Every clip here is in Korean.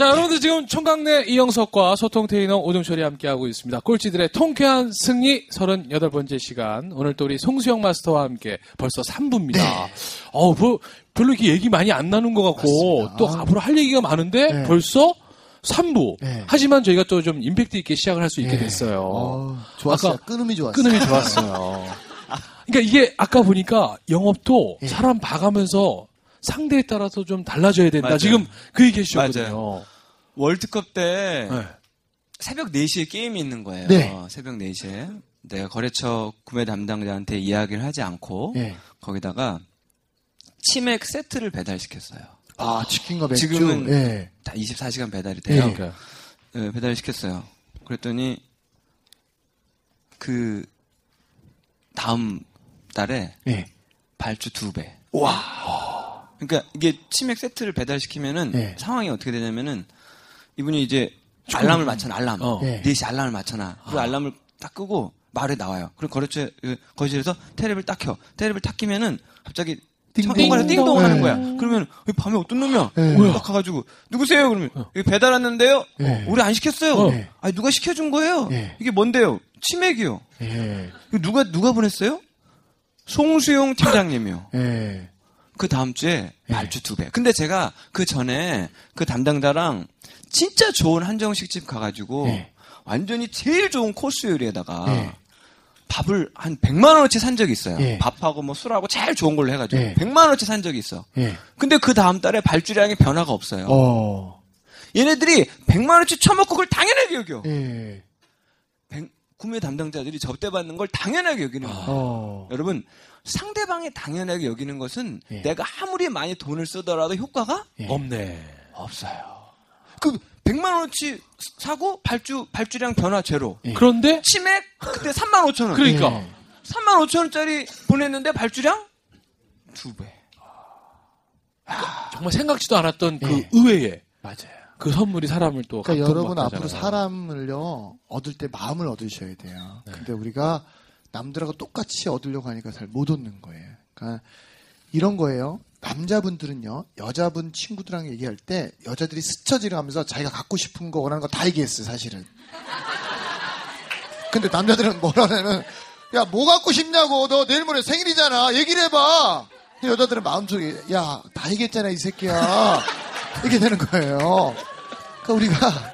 자, 여러분들 지금 총각내 이영석과 소통 테이너 오정철이 함께하고 있습니다. 꼴찌들의 통쾌한 승리 38번째 시간. 오늘 또 우리 송수영 마스터와 함께 벌써 3부입니다. 어, 뭐, 별로 이렇게 얘기 많이 안 나눈 것 같고, 맞습니다. 또 앞으로 할 얘기가 많은데 네. 벌써 3부. 네. 하지만 저희가 또 좀 임팩트 있게 시작을 할 수 있게 네. 됐어요. 어, 좋았어요. 아까 끊음이 좋았어요. 끊음이 좋았어요. 그러니까 이게 아까 보니까 영업도 예. 사람 봐가면서 상대에 따라서 좀 달라져야 된다. 맞아요. 지금 그 얘기 해주셨거든요. 월드컵 때 네. 새벽 4시에 게임이 있는 거예요. 네. 새벽 4시에. 내가 거래처 구매 담당자한테 이야기를 하지 않고 예. 거기다가 치맥 세트를 배달시켰어요. 아, 치킨과 맥주. 지금은 예. 다 24시간 배달이 돼요. 예. 그러니까. 네, 배달시켰어요. 그랬더니 그 다음 달에 예. 발주 두 배. 와. 그러니까 이게 치맥 세트를 배달시키면은 네. 상황이 어떻게 되냐면은 이분이 이제 알람을 맞춰 알람. 어. 네. 4시 알람을 맞춰놔. 그 알람을 딱 끄고 마을에 나와요. 그리고 거래처 그 거실에서 테레비를 딱 켜. 테레비를 딱 키면은 갑자기 띵동. 통화를 띵동 네. 하는 거야. 그러면 밤에 어떤 놈이야? 네. 딱 가가지고 누구세요? 그러면 여기 배달 왔는데요. 네. 우리 안 시켰어요. 네. 아니 누가 시켜준 거예요? 네. 이게 뭔데요? 치맥이요. 예. 이거 누가 누가 보냈어요? 송수용 팀장님이요. 예. 그 다음 주에 네. 발주 두 배. 근데 제가 그 전에 그 담당자랑 진짜 좋은 한정식 집 가가지고 네. 완전히 제일 좋은 코스 요리에다가 네. 밥을 한 100만 원어치 산 적이 있어요. 네. 밥하고 뭐 술하고 제일 좋은 걸로 해가지고 네. 100만 원어치 산 적이 있어. 예. 근데 그 다음 달에 발주량이 변화가 없어요. 어. 얘네들이 100만 원어치 처먹고 그걸 당연하게 여겨. 예. 백- 구매 담당자들이 접대받는 걸 당연하게 여기는 거예요. 어. 여러분 상대방이 당연하게 여기는 것은 예. 내가 아무리 많이 돈을 쓰더라도 효과가 예. 없네. 없어요. 그 100만 원어치 사고 발주 발주량 변화 제로. 예. 그런데 치맥 그때 3만 5천 원. 그러니까 예. 3만 5천 원짜리 보냈는데 발주량 두 배. 정말 생각지도 않았던 그 예. 의외의 맞아요. 그 선물이 사람을 또 그러니까 여러분 앞으로. 사람을요 얻을 때 마음을 얻으셔야 돼요. 근데 우리가 남들하고 똑같이 얻으려고 하니까 잘 못 얻는 거예요. 그러니까 이런 거예요. 남자분들은요 여자분 친구들랑 얘기할 때 여자들이 스쳐지르면서 자기가 갖고 싶은 거 원하는 거 다 얘기했어요 사실은. 근데 남자들은 뭐라냐면 야 뭐 갖고 싶냐고 너 내일 모레 생일이잖아 얘기를 해봐. 여자들은 마음속에 야 다 얘기했잖아 이 새끼야 이렇게 되는 거예요. 그러니까 우리가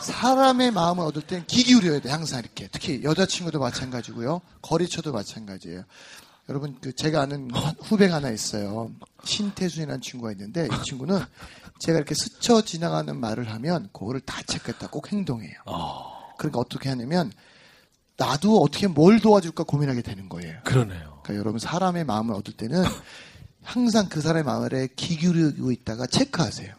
사람의 마음을 얻을 땐 귀 기울여야 돼 항상 이렇게 특히 여자친구도 마찬가지고요 거리처도 마찬가지예요. 여러분 그 제가 아는 후배가 하나 있어요. 신태순이라는 친구가 있는데 이 친구는 제가 이렇게 스쳐 지나가는 말을 하면 그거를 다 체크했다 꼭 행동해요. 그러니까 어떻게 하냐면 나도 어떻게 뭘 도와줄까 고민하게 되는 거예요. 그러네요. 그러니까 여러분 사람의 마음을 얻을 때는 항상 그 사람의 마음에 귀 기울이고 있다가 체크하세요.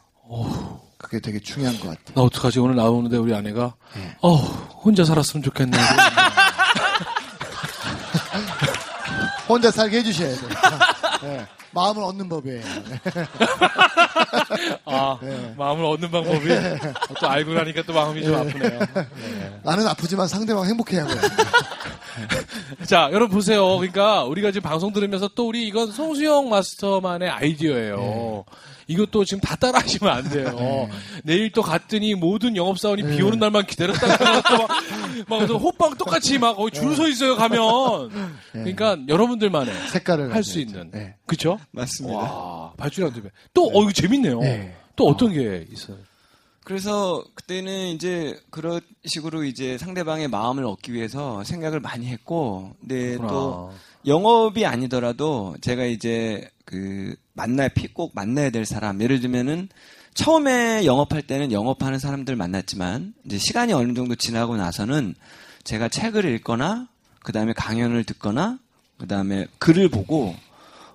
그게 되게 중요한 것 같아요. 나 어떡하지? 오늘 나오는데 우리 아내가 예. 어 혼자 살았으면 좋겠네. 혼자 살게 해주셔야 돼요. 네. 마음을 얻는 법이에요. 네. 아 네. 마음을 얻는 방법이 또 알고 나니까 또 마음이 좀 아프네요. 네. 나는 아프지만 상대방 행복해야 하고요. 자, 여러분 보세요. 그러니까 우리가 지금 방송 들으면서 또 우리 이건 송수영 마스터만의 아이디어예요. 이것도 지금 다 따라하시면 안 돼요. 내일 또 갔더니 모든 영업사원이 비 오는 날만 기다렸다가 또 막, 막 무슨 호빵 똑같이 막 줄 서 있어요, 가면. 그러니까 여러분들만의 색깔을 할 수. 있는. 네. 그쵸? 맞습니다. 와, 발주량 두 배. 또, 어, 이거 재밌네요. 네. 또 어떤 게 있어요? 그래서 그때는 이제 그런 식으로 이제 상대방의 마음을 얻기 위해서 생각을 많이 했고, 근데 그렇구나. 또 영업이 아니더라도 제가 이제 그 만나야 피- 꼭 만나야 될 사람 예를 들면은 처음에 영업할 때는 영업하는 사람들 만났지만 이제 시간이 어느 정도 지나고 나서는 제가 책을 읽거나 그 다음에 강연을 듣거나 그 다음에 글을 보고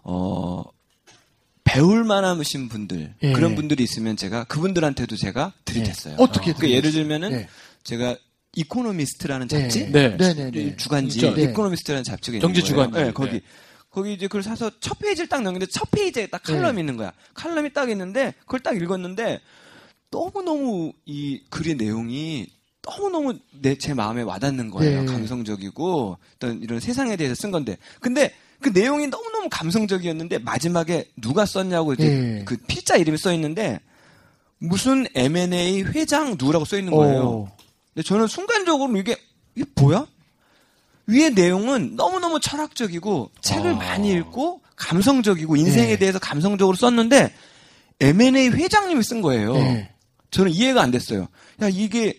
어 배울 만하신 분들 예. 그런 분들이 있으면 제가 그분들한테도 제가 들이댔어요. 어떻게 그러니까 예를 들면은 네. 제가 이코노미스트라는 잡지 네. 네네네. 주간지 있죠. 네. 이코노미스트라는 잡지가 있는 경제 거예요. 주간지. 네, 거기 네. 거기 이제 그걸 사서 첫 페이지를 딱 넘겼는데 첫 페이지에 딱 칼럼이 있는 거야. 칼럼이 딱 있는데 그걸 딱 읽었는데 너무 너무 이 글의 내용이 너무 너무 내 제 마음에 와닿는 거예요. 네. 감성적이고 어떤 이런 세상에 대해서 쓴 건데 근데 그 내용이 너무 너무 감성적이었는데 마지막에 누가 썼냐고 이제 네. 그 필자 이름이 써 있는데 무슨 M&A 회장 누구라고 써 있는 거예요. 어. 근데 저는 순간적으로 이게 이게 뭐야? 위의 내용은 너무너무 철학적이고 책을 많이 읽고 감성적이고 인생에 네. 대해서 감성적으로 썼는데 M&A 회장님이 쓴 거예요. 네. 저는 이해가 안 됐어요. 야 이게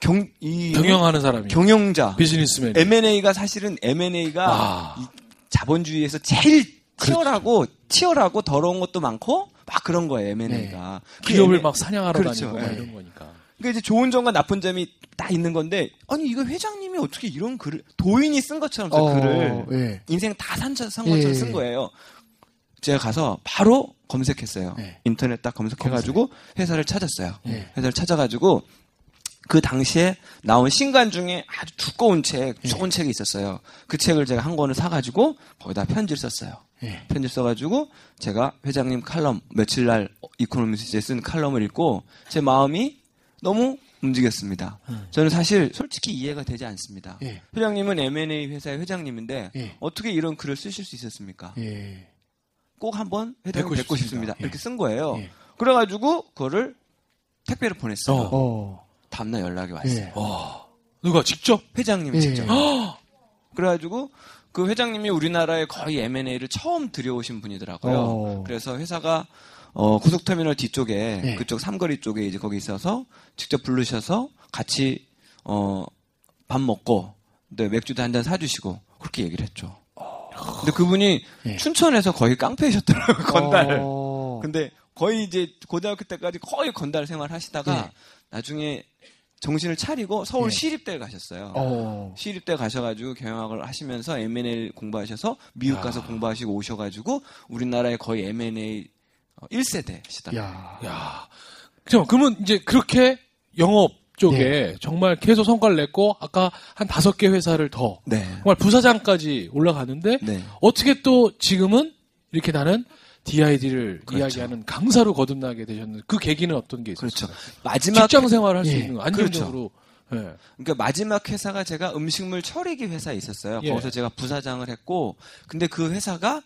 경, 이 경영하는 사람이. 경영자 비즈니스맨. M&A가 사실은 M&A가 아. 자본주의에서 제일 치열하고 치열하고 더러운 것도 많고 막 그런 거예요 M&A가 기업을 막 사냥하러 그렇죠. 다니고 막 예. 이런 거니까. 그러니까 이제 좋은 점과 나쁜 점이 딱 있는 건데 아니 이거 회장님이 어떻게 이런 글을 도인이 쓴 것처럼 저 어, 글을 예. 인생 다산 것처럼 예. 쓴 거예요. 제가 가서 바로 검색했어요. 네. 인터넷 딱 검색해가지고 회사를 찾았어요. 네. 회사를 찾아가지고 그 당시에 나온 신간 중에 아주 두꺼운 책, 네. 좋은 책이 있었어요. 그 책을 제가 한 권을 사가지고 거기다 편지를 썼어요. 예. 편지 써가지고 제가 회장님 칼럼 며칠 날 이코노미스트에 쓴 칼럼을 읽고 제 마음이 너무 움직였습니다. 저는 사실 솔직히 이해가 되지 않습니다. 예. 회장님은 M&A 회사의 회장님인데 예. 어떻게 이런 글을 쓰실 수 있었습니까? 예. 꼭 한번 회장님 뵙고, 뵙고 싶습니다. 싶습니다. 이렇게 쓴 거예요. 예. 그래가지고 그거를 택배로 보냈어요. 어. 어. 다음날 연락이 왔어요. 예. 누가 직접? 회장님이 예. 직접. 그래가지고 그 회장님이 우리나라에 거의 M&A를 처음 들여오신 분이더라고요. 어. 그래서 회사가 어, 고속터미널 뒤쪽에 네. 그쪽 삼거리 쪽에 이제 거기 있어서 직접 부르셔서 같이 어, 밥 먹고 네, 맥주도 한 잔 사주시고 그렇게 얘기를 했죠. 근데 그분이 예. 춘천에서 거의 깡패셨더라고요 건달. 어. 근데 거의 이제 고등학교 때까지 거의 건달 생활 하시다가 네. 나중에 정신을 차리고 서울 네. 시립대에 가셨어요. 어. 시립대 가셔가지고 경영학을 하시면서 M&A 공부하셔서 미국 가서 공부하시고 오셔가지고 우리나라의 거의 M&A 1세대시다. 야. 야. 자, 그러면 이제 그렇게 영업 쪽에 정말 계속 성과를 냈고 아까 한 다섯 개 회사를 더 네. 정말 부사장까지 올라가는데 네. 어떻게 또 지금은 이렇게 나는 DID를 그렇죠. 이야기하는 강사로 거듭나게 되셨는데 그 계기는 어떤 게 있었어요? 그렇죠. 마지막 직장 생활을 할수 예. 있는 거 안정적으로 예. 그러니까 마지막 회사가 제가 음식물 처리기 회사에 있었어요. 예. 거기서 제가 부사장을 했고, 근데 그 회사가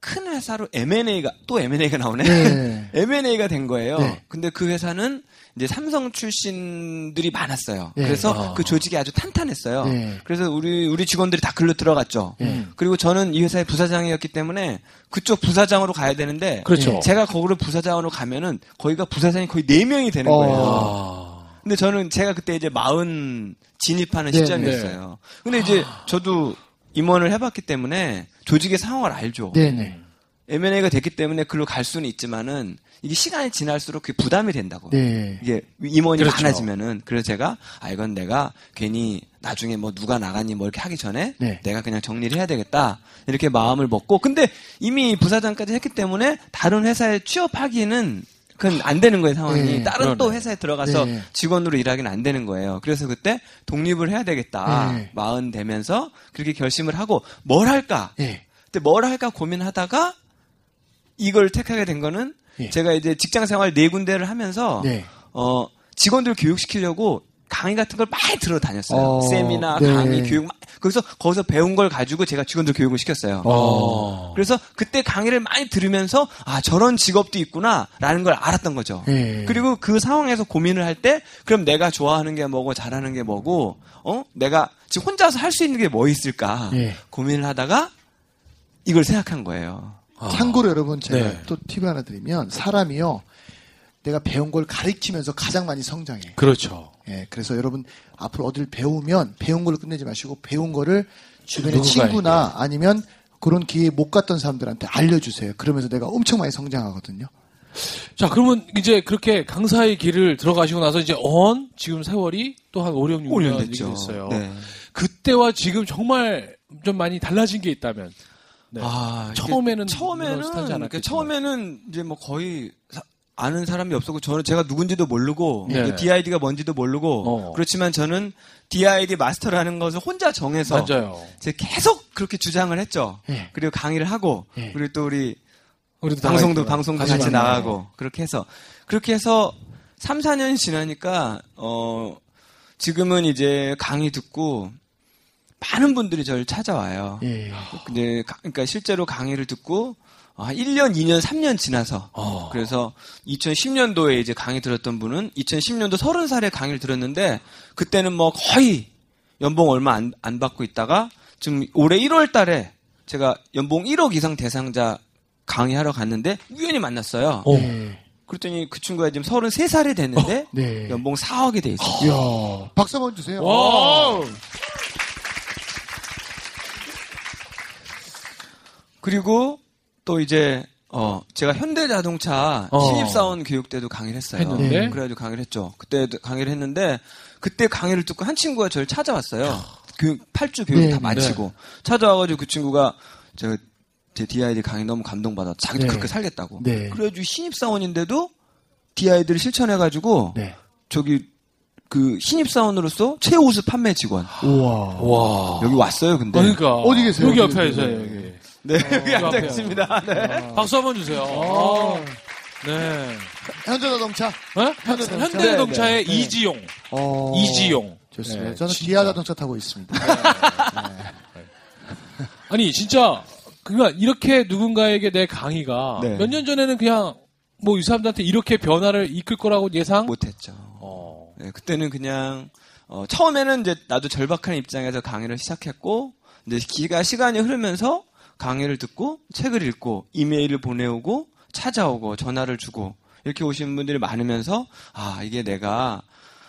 큰 회사로 M&A가 또 M&A가 나오네. 네. M&A가 된 거예요. 네. 근데 그 회사는 이제 삼성 출신들이 많았어요. 네. 그래서 아. 그 조직이 아주 탄탄했어요. 네. 그래서 우리 우리 직원들이 다 글로 들어갔죠. 네. 그리고 저는 이 회사의 부사장이었기 때문에 그쪽 부사장으로 가야 되는데 그렇죠. 제가 거기로 부사장으로 가면은 거기가 부사장이 거의 네 명이 되는 어. 거예요. 아. 근데 저는 제가 그때 이제 마흔 진입하는 네, 시점이었어요. 근데 이제 저도 임원을 해봤기 때문에 조직의 상황을 알죠. 네네. M&A가 됐기 때문에 글로 갈 수는 있지만은 이게 시간이 지날수록 그게 부담이 된다고. 네. 이게 임원이 그렇죠. 많아지면은 그래서 제가 아 이건 내가 괜히 나중에 뭐 누가 나가니 뭐 이렇게 하기 전에 네. 내가 그냥 정리를 해야 되겠다 이렇게 마음을 먹고 근데 이미 부사장까지 했기 때문에 다른 회사에 취업하기는 그건 안 되는 거예요 상황이 네, 다른 또 그러네. 회사에 들어가서 네. 직원으로 일하기는 안 되는 거예요 그래서 그때 독립을 해야 되겠다 네. 마흔 되면서 그렇게 결심을 하고 뭘 할까 예. 근데 뭘 할까 고민하다가 이걸 택하게 된 거는 예. 제가 이제 직장 생활 네 군데를 하면서 네. 어 직원들 교육시키려고 강의 같은 걸 많이 들어 다녔어요. 어, 세미나, 네. 강의, 교육 막- 거기서 거기서 배운 걸 가지고 제가 직원들 교육을 시켰어요. 어. 그래서 그때 강의를 많이 들으면서 아 저런 직업도 있구나라는 걸 알았던 거죠. 예. 그리고 그 상황에서 고민을 할 때 그럼 내가 좋아하는 게 뭐고 잘하는 게 뭐고 어 내가 지금 혼자서 할 수 있는 게 뭐 있을까 예. 고민을 하다가 이걸 생각한 거예요. 참고로 여러분 제가 네. 또팁 하나 드리면 사람이요 내가 배운 걸 가르치면서 가장 많이 성장해. 그렇죠. 예, 그래서 여러분 앞으로 어딜 배우면 배운 걸로 끝내지 마시고 배운 거를 주변의. 친구나 아니면 그런 기회에 못 갔던 사람들한테 알려주세요. 그러면서 내가 엄청 많이 성장하거든요. 자, 그러면 이제 그렇게 강사의 길을 들어가시고 나서 이제 언 지금 세월이 또 한 5, 6, 6년 5년 됐죠. 됐어요. 네. 그때와 지금 정말 좀 많이 달라진 게 있다면. 네. 아, 처음에는 처음에는 그러니까. 처음에는 이제 뭐 거의 사- 아는 사람이 없었고 저는 제가 누군지도 모르고 네. 그 DID가 뭔지도 모르고 어. 그렇지만 저는 DID 마스터라는 것을 혼자 정해서 맞아요. 제가 계속 그렇게 주장을 했죠. 예. 그리고 강의를 하고 예. 그리고 또 우리 우리도 방송도 방송도 같이 만나요. 나가고 그렇게 해서 그렇게 해서 3, 4년 지나니까 어 지금은 이제 강의 듣고 많은 분들이 저를 찾아와요. 예. 근데 가- 그러니까 실제로 강의를 듣고 아, 1년, 2년, 3년 지나서 어. 그래서 2010년도에 이제 강의 들었던 분은 2010년도 30살에 강의를 들었는데 그때는 뭐 거의 연봉 얼마 안, 안 받고 있다가 지금 올해 1월 달에 제가 연봉 1억 이상 대상자 강의하러 갔는데 우연히 만났어요. 어. 예. 그랬더니 그 친구가 지금 33살이 됐는데 네. 연봉 4억이 돼 있어요. 이야. 박수 한번 주세요. 와. 그리고 또 이제 어 제가 현대자동차 어. 신입사원 교육 때도 강의를 했어요. 했는데? 그래가지고 강의를 했죠. 그때 강의를 했는데 그때 강의를 듣고 한 친구가 저를 찾아왔어요. 교육 8주 교육 네, 다 마치고 찾아와가지고 그 친구가 제가 제 DID 강의 너무 감동받아. 자기도 네. 그렇게 살겠다고. 네. 그래가지고 신입사원인데도 DID를 실천해가지고 네. 저기 그 신입사원으로서 최우수 판매 직원 우와. 와. 여기 왔어요. 근데 그러니까 어디 계세요? 여기 옆에 계세요? 있어요. 여기. 네 여기 앉아 앞에. 있습니다. 네. 박수 한번 주세요. 어. 네. 현대자동차. 어? 현대자동차. 현대자동차의 네, 네. 이지용. 어. 이지용. 좋습니다. 네, 저는 진짜. 기아 자동차 타고 있습니다. 아니 진짜 그러니까 이렇게 누군가에게 내 강의가 네. 몇년 전에는 그냥 뭐 이 사람들한테 이렇게 변화를 이끌 거라고 예상? 못했죠. 어. 네, 그때는 그냥 어, 처음에는 이제 나도 절박한 입장에서 강의를 시작했고 이제 기가 시간이 흐르면서 강의를 듣고 책을 읽고 이메일을 보내오고 찾아오고 전화를 주고 이렇게 오시는 분들이 많으면서 아 이게 내가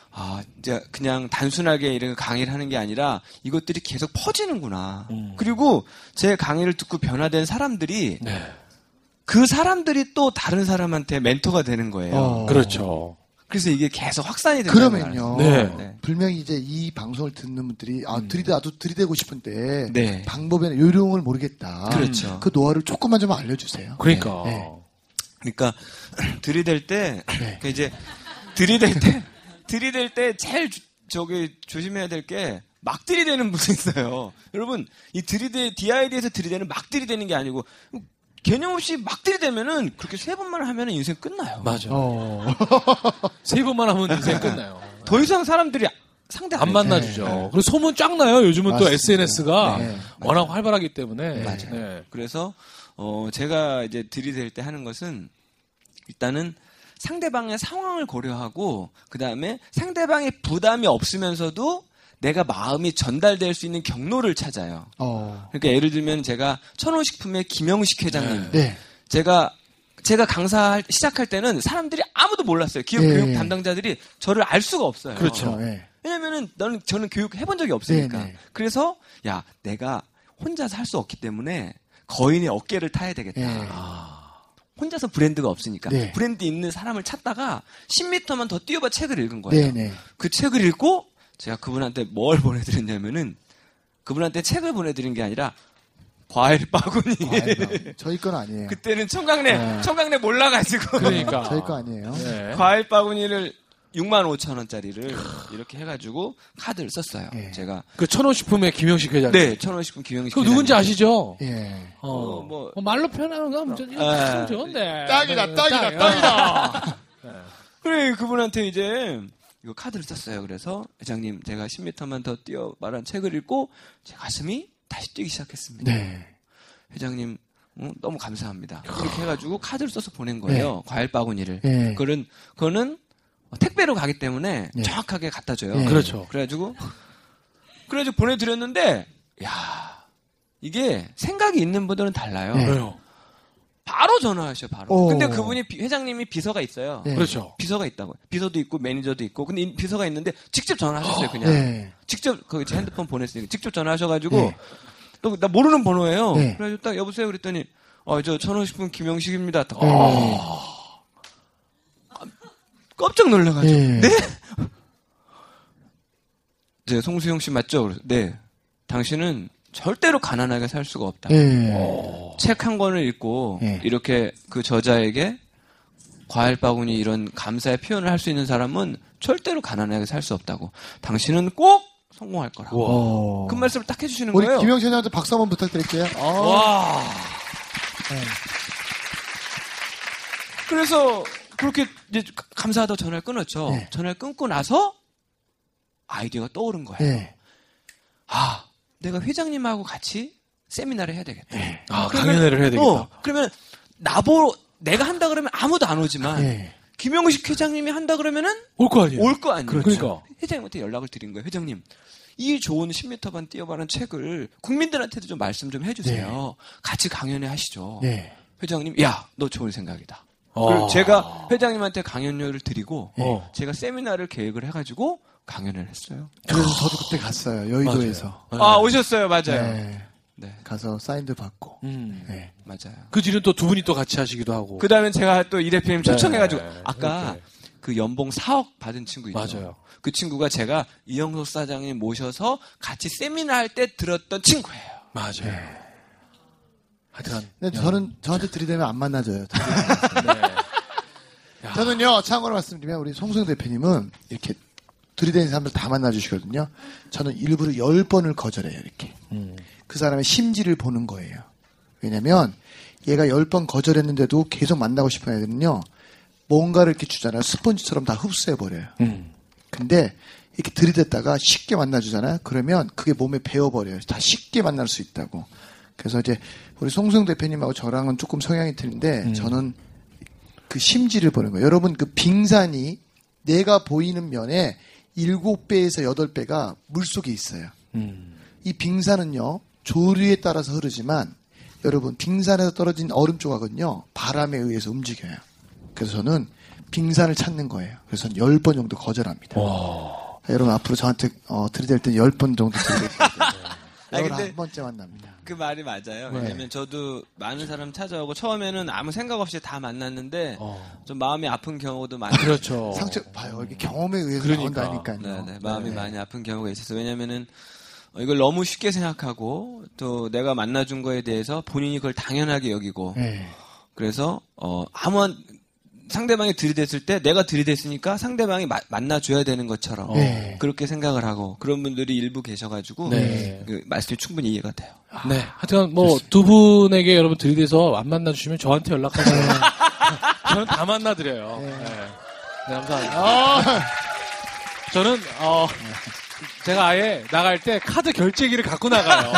아 이제 그냥 단순하게 이런 강의를 하는 게 아니라 이것들이 계속 퍼지는구나. 음. 그리고 제 강의를 듣고 변화된 사람들이 네. 그 사람들이 또 다른 사람한테 멘토가 되는 거예요. 어. 그렇죠. 그래서 이게 계속 확산이 된다는 그러면요. 네. 네. 분명히 이제 이 방송을 듣는 분들이 아 들이대 나도 들이대고 싶은데 네. 방법에는 요령을 모르겠다. 그렇죠. 그 노하우를 조금만 좀 알려주세요. 그러니까. 네. 그러니까 들이댈 때 네. 그 이제 들이댈 때 들이댈 때 제일 주- 저기 조심해야 될 게 막 들이대는 분이 있어요. 여러분 이 들이대 DID에서 들이대는 막 들이대는 게 아니고 개념 없이 막 들이대면은 그렇게 세 번만 하면은 인생 끝나요. 맞아. 어. 세 번만 하면 인생 끝나요. 더 이상 사람들이 상대 안 만나주죠. 그리고 소문 쫙 나요. 요즘은 또 맞습니다. SNS가 네. 워낙 활발하기 때문에. 맞아요. 네. 그래서 어 제가 이제 들이댈 때 하는 것은 일단은 상대방의 상황을 고려하고 그 다음에 상대방의 부담이 없으면서도 내가 마음이 전달될 수 있는 경로를 찾아요. 어. 그러니까 예를 들면 제가 천호식품의 김영식 회장님, 네. 제가 제가 강사 시작할 때는 사람들이 아무도 몰랐어요. 기업 예. 교육 담당자들이 저를 알 수가 없어요. 그렇죠. 네. 왜냐면은 나는 저는 교육 해본 적이 없으니까. 네네. 그래서 야 내가 혼자서 할 수 없기 때문에 거인의 어깨를 타야 되겠다. 네. 혼자서 브랜드가 없으니까 네. 브랜드 있는 사람을 찾다가 10m만 더 뛰어봐 책을 읽은 거예요. 네, 네. 그 책을 읽고 제가 그분한테 뭘 보내드렸냐면은 그분한테 책을 보내드린 게 아니라 과일 바구니. 과일 저희 건 아니에요. 그때는 청강내 네. 청강내 몰라가지고 그러니까. 저희 거 아니에요. 네. 과일 바구니를 6만 5천 원짜리를 이렇게 해가지고 카드를 썼어요. 예. 제가 그 천호식품의 김영식 회장님. 네 천원식품 김영식 그 누군지. 아시죠? 예. 어, 어, 뭐- 뭐 말로 표현하는 건참 아. 좋은데. 딱이다, 딱이다, 딱, 딱이다. 그래 그분한테 이제 이거 카드를 썼어요. 그래서 회장님 제가 10m만 더 뛰어 말한 책을 읽고 제 가슴이 다시 뛰기 시작했습니다. 네. 회장님 어, 너무 감사합니다. 이렇게 해가지고 카드를 써서 보낸 거예요. 과일 바구니를. 네. 그거는 그거는 택배로 가기 때문에 네. 정확하게 갖다 줘요. 네. 그렇죠. 그래가지고 그래가지고 보내드렸는데 야 이게 생각이 있는 분들은 달라요. 네. 바로 전화하셔 바로. 오. 근데 그분이 비- 회장님이 비서가 있어요. 네. 그렇죠. 비서가 있다고요. 비서도 있고 매니저도 있고. 근데 이 비서가 있는데 직접 전화하셨어요. 그냥 네. 직접 거기 제 핸드폰 보냈으니까 직접 전화하셔가지고 네. 또나 모르는 번호예요. 네. 그래가지고 딱 여보세요 그랬더니 어저 천호식품 김영식입니다. 딱, 네. 아, 깜짝 놀라가지고 네. 네? 이제 송수영 씨 맞죠? 그래서 네. 당신은 절대로 가난하게 살 수가 없다. 예. 책한 권을 읽고 예. 이렇게 그 저자에게 과일 바구니 이런 감사의 표현을 할 수 있는 사람은 절대로 가난하게 살 수 없다고. 당신은 꼭 성공할 거라고. 어. 그 말씀을 딱 해주시는 우리 거예요. 김영신한테 박수 한번 부탁드릴게요. 와. 그래서 그렇게 이제 감사하다 전화를 끊었죠. 네. 전화를 끊고 나서 아이디어가 떠오른 거예요. 예. 아, 내가 회장님하고 같이 세미나를 해야 되겠다. 아, 그러면- 강연회를 해야 되겠다. 어, 그러면 나보 내가 한다 그러면 아무도 안 오지만 예. 김영식 회장님이 한다 그러면은 올 거 아니에요. 올 거 아니에요. 그러니까. 회장님한테 연락을 드린 거예요. 회장님, 이 좋은 10m 반 뛰어가는 책을 국민들한테도 좀 말씀 좀 해주세요. 같이 강연회 하시죠. 예. 회장님, 야, 너 좋은 생각이다. 어. 그리고 제가 회장님한테 강연료를 드리고 어. 제가 세미나를 계획을 해가지고 강연을 했어요. 그래서 저도 그때 갔어요. 여의도에서. 아 오셨어요, 맞아요. 네. 네, 가서 사인도 받고. 음. 네. 맞아요. 그 뒤는 또 두 분이 또 같이 하시기도 하고. 그 다음에 제가 또 이 대표님 초청해가지고 네, 아까 이렇게. 그 연봉 4억 받은 친구 있죠. 맞아요. 그 친구가 제가 이영석 사장님 모셔서 같이 세미나 할 때 들었던 친구예요. 맞아요. 하여튼. 근데 저는 저한테 들이대면 안 만나줘요. 네. 저는요, 참고로 말씀드리면 우리 송승 대표님은 이렇게 들이대는 사람들 다 만나주시거든요. 저는 일부러 열 번을 거절해요, 이렇게. 음. 그 사람의 심지를 보는 거예요. 왜냐면 얘가 열 번 거절했는데도 계속 만나고 싶은 애들은요, 뭔가를 이렇게 주잖아요. 스펀지처럼 다 흡수해버려요. 음. 근데 이렇게 들이댔다가 쉽게 만나주잖아요. 그러면 그게 몸에 배어버려요. 다 쉽게 만날 수 있다고. 그래서 이제 우리 송승 대표님하고 저랑은 조금 성향이 틀린데 저는 그 심지를 보는 거예요. 여러분 그 빙산이 내가 보이는 면에 일곱 배에서 여덟 배가 물 속에 있어요. 음. 이 빙산은요 조류에 따라서 흐르지만 여러분 빙산에서 떨어진 얼음 조각은요 바람에 의해서 움직여요. 그래서 저는 빙산을 찾는 거예요. 그래서 저는 열번 정도 거절합니다. 여러분 앞으로 저한테 어, 들이댈 때열번 정도 들이댈게요. 아니, 열한 근데- 번째 만납니다. 그 말이 맞아요. 네. 왜냐면 저도 많은 사람 찾아오고 처음에는 아무 생각 없이 다 만났는데 어. 좀 마음이 아픈 경우도 많이 그렇죠. 상처 봐요. 이게 경험에 의해서 그러니까. 나온다니까요. 네, 네, 마음이 많이 아픈 경우가 있어서 왜냐면은 어, 이걸 너무 쉽게 생각하고 또 내가 만나준 거에 대해서 본인이 그걸 당연하게 여기고 네. 그래서 어 아무한 상대방이 들이댔을 때 내가 들이댔으니까 상대방이 마- 만나줘야 되는 것처럼 네. 그렇게 생각을 하고 그런 분들이 일부 계셔가지고 네. 그 말씀이 충분히 이해가 돼요. 네. 하여튼 뭐 두 분에게 여러분 들이대서 안 만나주시면 저한테 연락하세요. 저는 다 만나드려요. 네. 네, 감사합니다. 저는, 어, 제가 아예 나갈 때 카드 결제기를 갖고 나가요.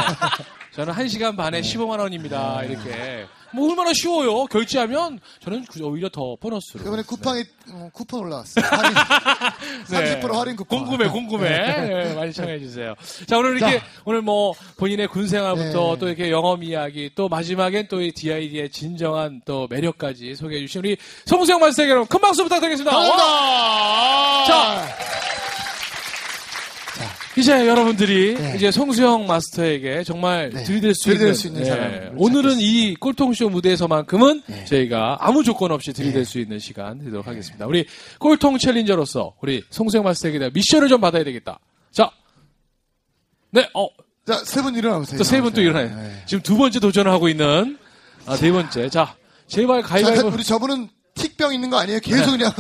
저는 1시간 반에 15만 원입니다. 이렇게. 뭐 얼마나 쉬워요. 결제하면 저는 그- 오히려 더 보너스로. 이번에 쿠팡이 어, 쿠폰 올라왔어요. 할인, 30% 할인 쿠폰. 네. 궁금해, 궁금해. 네, 많이 청해 주세요. 자, 오늘 이렇게, 자. 오늘 뭐, 본인의 군 생활부터 네. 또 이렇게 영업 이야기, 또 마지막엔 또 이 DID의 진정한 또 매력까지 소개해 주신 우리 송수영 마스터 여러분, 큰 박수 부탁드리겠습니다. 와! 감사합니다. 자. 이제 여러분들이 네. 이제 송수영 마스터에게 정말 네. 들이댈 수 들이댈 있는, 수 있는 네. 오늘은 이 꼴통쇼 무대에서만큼은 네. 저희가 아무 조건 없이 들이댈 수 있는 시간 되도록 하겠습니다. 우리 꼴통 챌린저로서 우리 송수영 마스터에게 대한 미션을 좀 받아야 되겠다. 자, 네, 어, 자, 세 분 일어나보세요. 또세분 또 일어나요. 네. 지금 두 번째 도전을 하고 있는 아, 네 번째. 자, 제발 자, 가위바위보. 우리 저분은 틱병 있는 거 아니에요? 계속 그냥.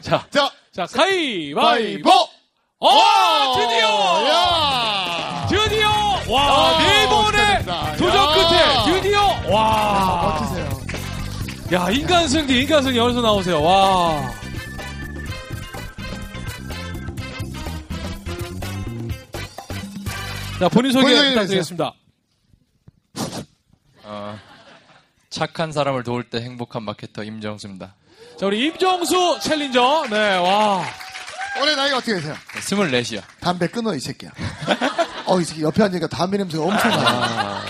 자, 자, 자, 가위바위보. 바이보! 어, 드디어! 야! 드디어! 와, 아, 네 번의. 도전 야. 끝에 드디어! 와. 멋지세요. 야, 인간승 대 인간승 여기서 나오세요. 와. 자, 본인 소개 본인 소개 부탁드리겠습니다. 착한 사람을 도울 때 행복한 마케터 임정수입니다. 자, 우리 임정수 챌린저. 네, 와. 올해 나이가 어떻게 되세요? 24이요. 담배 끊어, 이 새끼야. 어, 이 새끼 옆에 앉으니까 담배 냄새가 엄청 나요.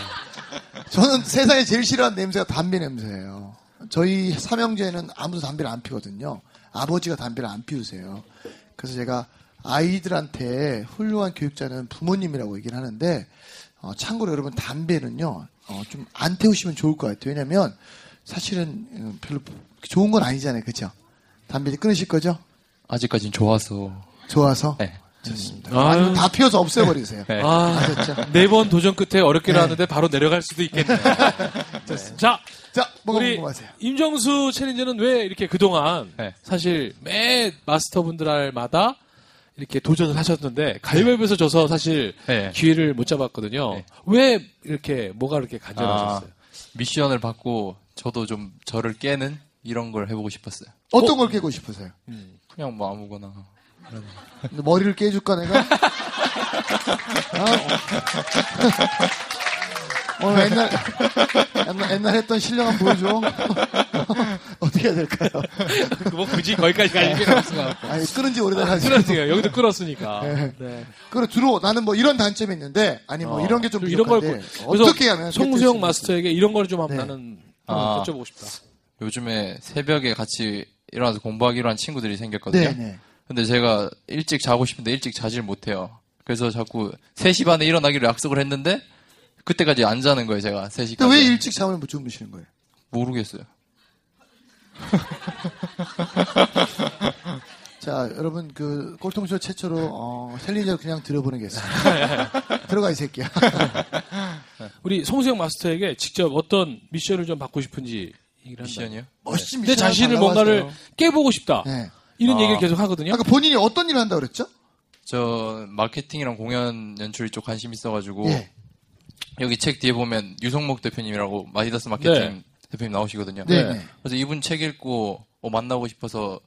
저는 세상에 제일 싫어하는 냄새가 담배 냄새예요. 저희 삼형제는 아무도 담배를 안 피거든요. 아버지가 담배를 안 피우세요. 그래서 제가 아이들한테 훌륭한 교육자는 부모님이라고 얘기를 하는데, 어, 참고로 여러분 담배는요 어, 좀 안 태우시면 좋을 것 같아요. 왜냐면 사실은 음, 별로 좋은 건 아니잖아요, 그죠? 담배 끊으실 거죠? 아직까진 좋아서. 좋아서 네. 아니면 다 피워서 없애버리세요. 네. 아, 아셨죠? 네번 도전 끝에 어렵게 네. 나왔는데 바로 내려갈 수도 있겠네요. 네. 자, 자, 뭐가 우리 궁금하세요? 임정수 챌린저는 왜 이렇게 그동안 네. 사실 매 마스터분들마다 이렇게 도전을 하셨는데 가위바위보에서 져서 사실 네. 기회를 못 잡았거든요. 네. 왜 이렇게 뭐가 그렇게 간절하셨어요? 미션을 받고 저도 좀 저를 깨는 이런 걸 해보고 싶었어요. 어떤 걸 깨고 싶으세요? 그냥 뭐 아무거나. 근데 머리를 깨줄까 내가? 어? 어, 옛날, 옛날, 옛날 했던 실력 한번 보여줘. 어떻게 해야 될까요? 뭐 굳이 거기까지 갈 필요 없을 것 같고. 아니, 끊은 지 오래돼가지고. 그렇습니다. 여기도 끌었으니까. 네. 네. 그래, 들어. 나는 뭐 이런 단점이 있는데, 아니 뭐 어, 이런 게좀좀 이런 걸 어떻게 하면. 송수영 마스터에게 이런 걸좀 한번 네. 나는 아. 한번 여쭤보고 싶다. 요즘에 새벽에 같이 일어나서 공부하기로 한 친구들이? 생겼거든요. 네, 네. 근데 제가 일찍 자고 싶은데 일찍 자질 못해요. 그래서 자꾸 3시 반에 일어나기로 약속을 했는데 그때까지 안 자는 거예요, 제가 3시까지. 근데 왜 일찍 잠을 못 주무시는 거예요? 모르겠어요. 자, 여러분, 그, 꼴통쇼 최초로, 어, 챌린저를 그냥 들어보는 게 있습니다. 들어가, 이 새끼야. 우리 송수영 마스터에게 직접 어떤 미션을 좀 받고 싶은지 얘기를 한다. 미션이요? 멋진 내 미션 자신을 뭔가를. 깨보고 싶다. 네. 이런 아. 얘기를 계속 하거든요. 아까 본인이 어떤 일을 한다고 그랬죠? 저 마케팅이랑 공연 연출 쪽 관심 있어가지고 예. 여기 책 뒤에 보면 유성목 대표님이라고 마디다스 마케팅 네. 대표님 나오시거든요. 네. 네. 네. 그래서 이분 책 읽고 어, 만나고 싶어서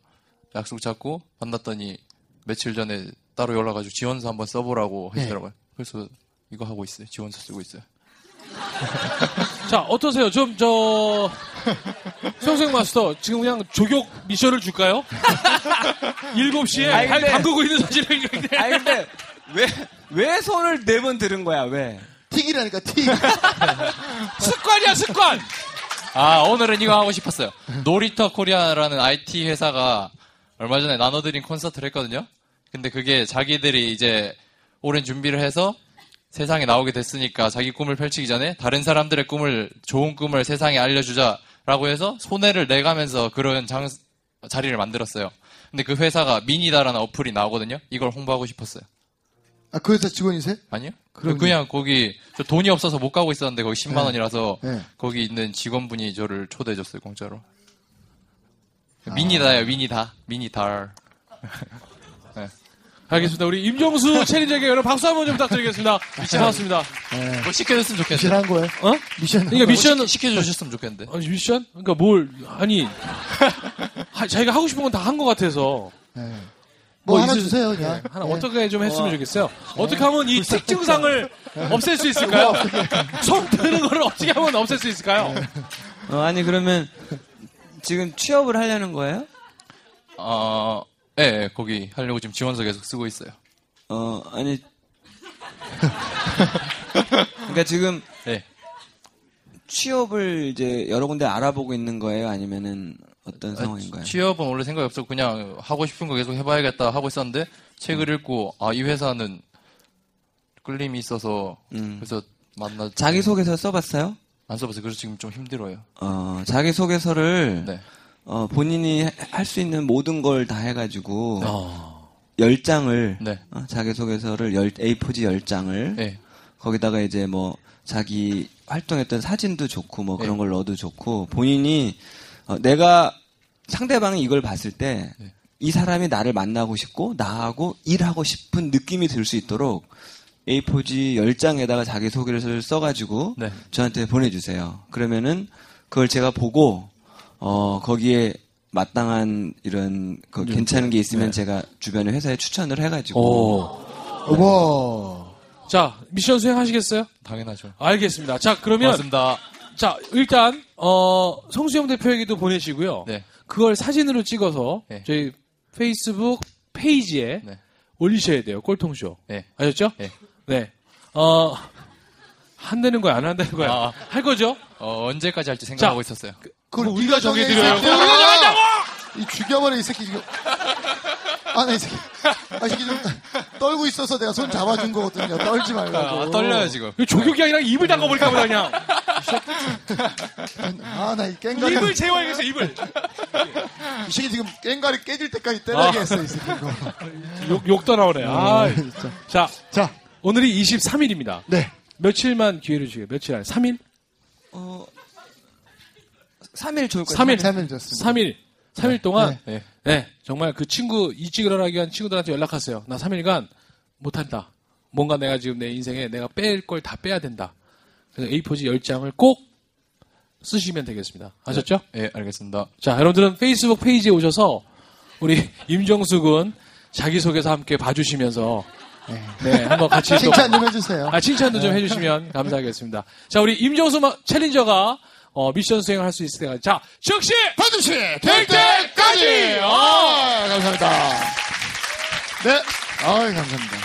약속 잡고 만났더니 며칠 전에 따로 연락가지고 지원서 한번 써보라고 네. 하시더라고요. 그래서 이거 하고 있어요. 지원서 쓰고 있어요. 자, 어떠세요? 좀, 저, 송수영 마스터, 지금 그냥 조격 미션을 줄까요? 7시에 아니, 발 근데- 담그고 있는 사진을 이렇게. 아니 근데 왜 왜 손을 네 번 들은 거야 왜? 틱이라니까, 틱. 습관이야, 습관! 아 오늘은 이거 하고 싶었어요. 놀이터 코리아라는 IT 회사가 얼마 전에 나눔 드림 콘서트를 했거든요. 근데 그게 자기들이 이제 오랜 준비를 해서 세상에 나오게 됐으니까 자기 꿈을 펼치기 전에 다른 사람들의 꿈을 좋은 꿈을 세상에 알려주자라고 해서 손해를 내가면서 그런 장 자리를 만들었어요. 근데 그 회사가 미니다라는 어플이 나오거든요. 이걸 홍보하고 싶었어요. 아, 그 회사 직원이세요? 아니요? 그럼요. 그냥 거기 저 돈이 없어서 못 가고 있었는데 거기 10만 네. 원이라서 네. 거기 있는 직원분이 저를 초대해 줬어요 공짜로. 아. 미니다요 미니다 미니달. 알겠습니다. 우리 임정수 챌린저에게 여러분 박수 한 번 좀 부탁드리겠습니다. 고맙습니다. 뭐 시켜줬으면 좋겠는데. 미션 한 거예요? 어? 미션. 한 그러니까? 미션, 시켜, 시켜주셨으면 좋겠는데. 아니, 미션? 그러니까 뭘, 아니, 하- 자기가 하고 싶은 건 다 한 것 같아서. 네. 뭐 뭐, 하나 있을- 주세요, 네, 그냥. 하나 네. 어떻게 좀 했으면 좋겠어요. 어떻게 하면 이 특증상을 없앨 수 있을까요? 손 드는 거를 어떻게 하면 없앨 수 있을까요? 어, 아니 그러면 지금 취업을 하려는 거예요? 어, 예, 예, 거기 하려고 지금 지원서 계속 쓰고 있어요. 어 아니 그러니까 지금 예. 취업을 이제 여러 군데 알아보고 있는 거예요? 아니면은 어떤 상황인가요? 취업은 원래 생각이 없었고 그냥 하고 싶은 거 계속 해봐야겠다 하고 있었는데 책을 읽고 아 이 회사는 끌림이 있어서 음. 그래서 만나 자기소개서 써봤어요? 안 써봤어요. 그래서 지금 좀 힘들어요. 어, 자기소개서를 네. 어, 본인이 할 수 있는 모든 걸 다 해가지고 어. 열 10장을 네. 자기소개서를 열, A4지 10장을 네. 거기다가 이제 뭐 자기 활동했던 사진도 좋고 뭐 그런 네. 걸 넣어도 좋고 본인이 어, 내가 상대방이 이걸 봤을 때이 네. 사람이 나를 만나고 싶고 나하고 일하고 싶은 느낌이 들 수 있도록 A4지 10장에다가 자기소개를 써가지고 네. 저한테 보내주세요. 그러면은 그걸 제가 보고 어 거기에 마땅한 이런 그 괜찮은 게 있으면 제가 주변에 회사에 추천을 해가지고 오. 어머. 자, 미션 수행하시겠어요? 당연하죠. 알겠습니다. 자, 그러면, 고맙습니다. 자, 일단, 어, 성수영 대표에게도 보내시고요. 네. 그걸 사진으로 찍어서 네. 저희 페이스북 페이지에 네. 올리셔야 돼요. 꼴통쇼. 네. 아셨죠? 네. 네. 어, 한다는 거야, 안 한다는 거야? 아. 할 거죠? 어, 언제까지 할지 생각하고 자. 있었어요. 그 걸 우리가 네가 정해, 이 정해드려요. 우리가 정한다고! 이 죽여버려, 이 새끼 지금. 아, 나이 새끼. 아, 이 새끼 좀. 떨고 있어서 내가 손 잡아준 거거든요. 떨지 말라고. 아, 떨려요 지금. 조격이 아니라 입을 담가버릴까 보다 그냥. 아, 나 이 깽가리. 입을 재워야겠어, 입을. 이 새끼 지금 깽가리 깨질 때까지 때리게 아. 했어, 이 새끼 이거. 욕, 욕도 나오네. 아, 자, 자, 오늘이 23일입니다. 네. 며칠만 기회를 주세요. 며칠 안에. 3일? 어, 3일 좋을 것 3일. 같아요. 3일 줬습니다. 3일. 3일 동안, 네. 네, 정말 그 친구, 이직을 하기 위한 친구들한테 연락하세요. 나 3일간 못한다. 뭔가 내가 지금 내 인생에 내가 뺄 걸 다 빼야 된다. 그래서 A4지 10장을 꼭 쓰시면 되겠습니다. 아셨죠? 예, 알겠습니다. 자, 여러분들은 페이스북 페이지에 오셔서 우리 임정수 군 자기소개서 함께 봐주시면서 네, 한번 같이 또 칭찬 좀 해주세요. 아, 칭찬도 좀 해주시면 감사하겠습니다. 자, 우리 임정수 마- 챌린저가 어, 미션 수행을 할 수 있을 때가 자, 즉시 반드시 될 때까지! 아, 감사합니다. 네. 아 감사합니다.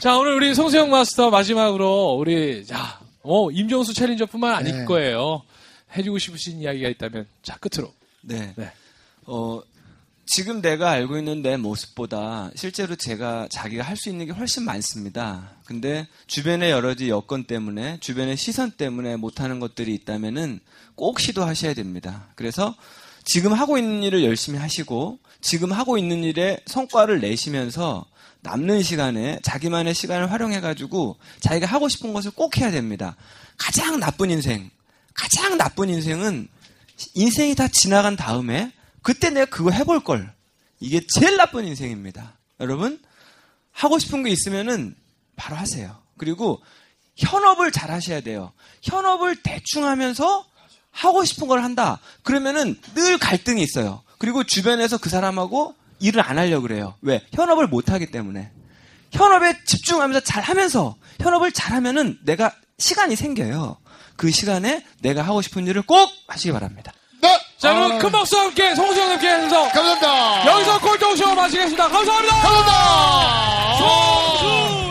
자, 오늘 우리 송수영 마스터 마지막으로 우리 자, 어, 임정수 챌린저 뿐만 아닐 네. 거예요. 해주고 싶으신 이야기가 있다면 자, 끝으로. 네. 네. 어, 지금 내가 알고 있는 내 모습보다 실제로 제가 자기가 할 수 있는 게 훨씬 많습니다. 근데 주변의 여러 가지 여건 때문에, 주변의 시선 때문에 못하는 것들이 있다면은 꼭 시도하셔야 됩니다. 그래서 지금 하고 있는 일을 열심히 하시고, 지금 하고 있는 일에 성과를 내시면서 남는 시간에 자기만의 시간을 활용해 가지고 자기가 하고 싶은 것을 꼭 해야 됩니다. 가장 나쁜 인생, 가장 나쁜 인생은 인생이 다 지나간 다음에 그때 내가 그거 해볼 걸. 이게 제일 나쁜 인생입니다. 여러분 하고 싶은 게 있으면은 바로 하세요. 그리고 현업을 잘 하셔야 돼요. 현업을 대충 하면서 하고 싶은 걸 한다. 그러면은 늘 갈등이 있어요. 그리고 주변에서 그 사람하고 일을 안 하려고 그래요. 왜? 현업을 못 하기 때문에. 현업에 집중하면서 잘 하면서 현업을 잘 하면은 내가 시간이 생겨요. 그 시간에 내가 하고 싶은 일을 꼭 하시기 바랍니다. 자, 여러분, 아. 큰 박수와 함께, 송수영 님께 해서. 감사합니다. 여기서 꼴통쇼 마치겠습니다. 감사합니다. 감사합니다. 송수!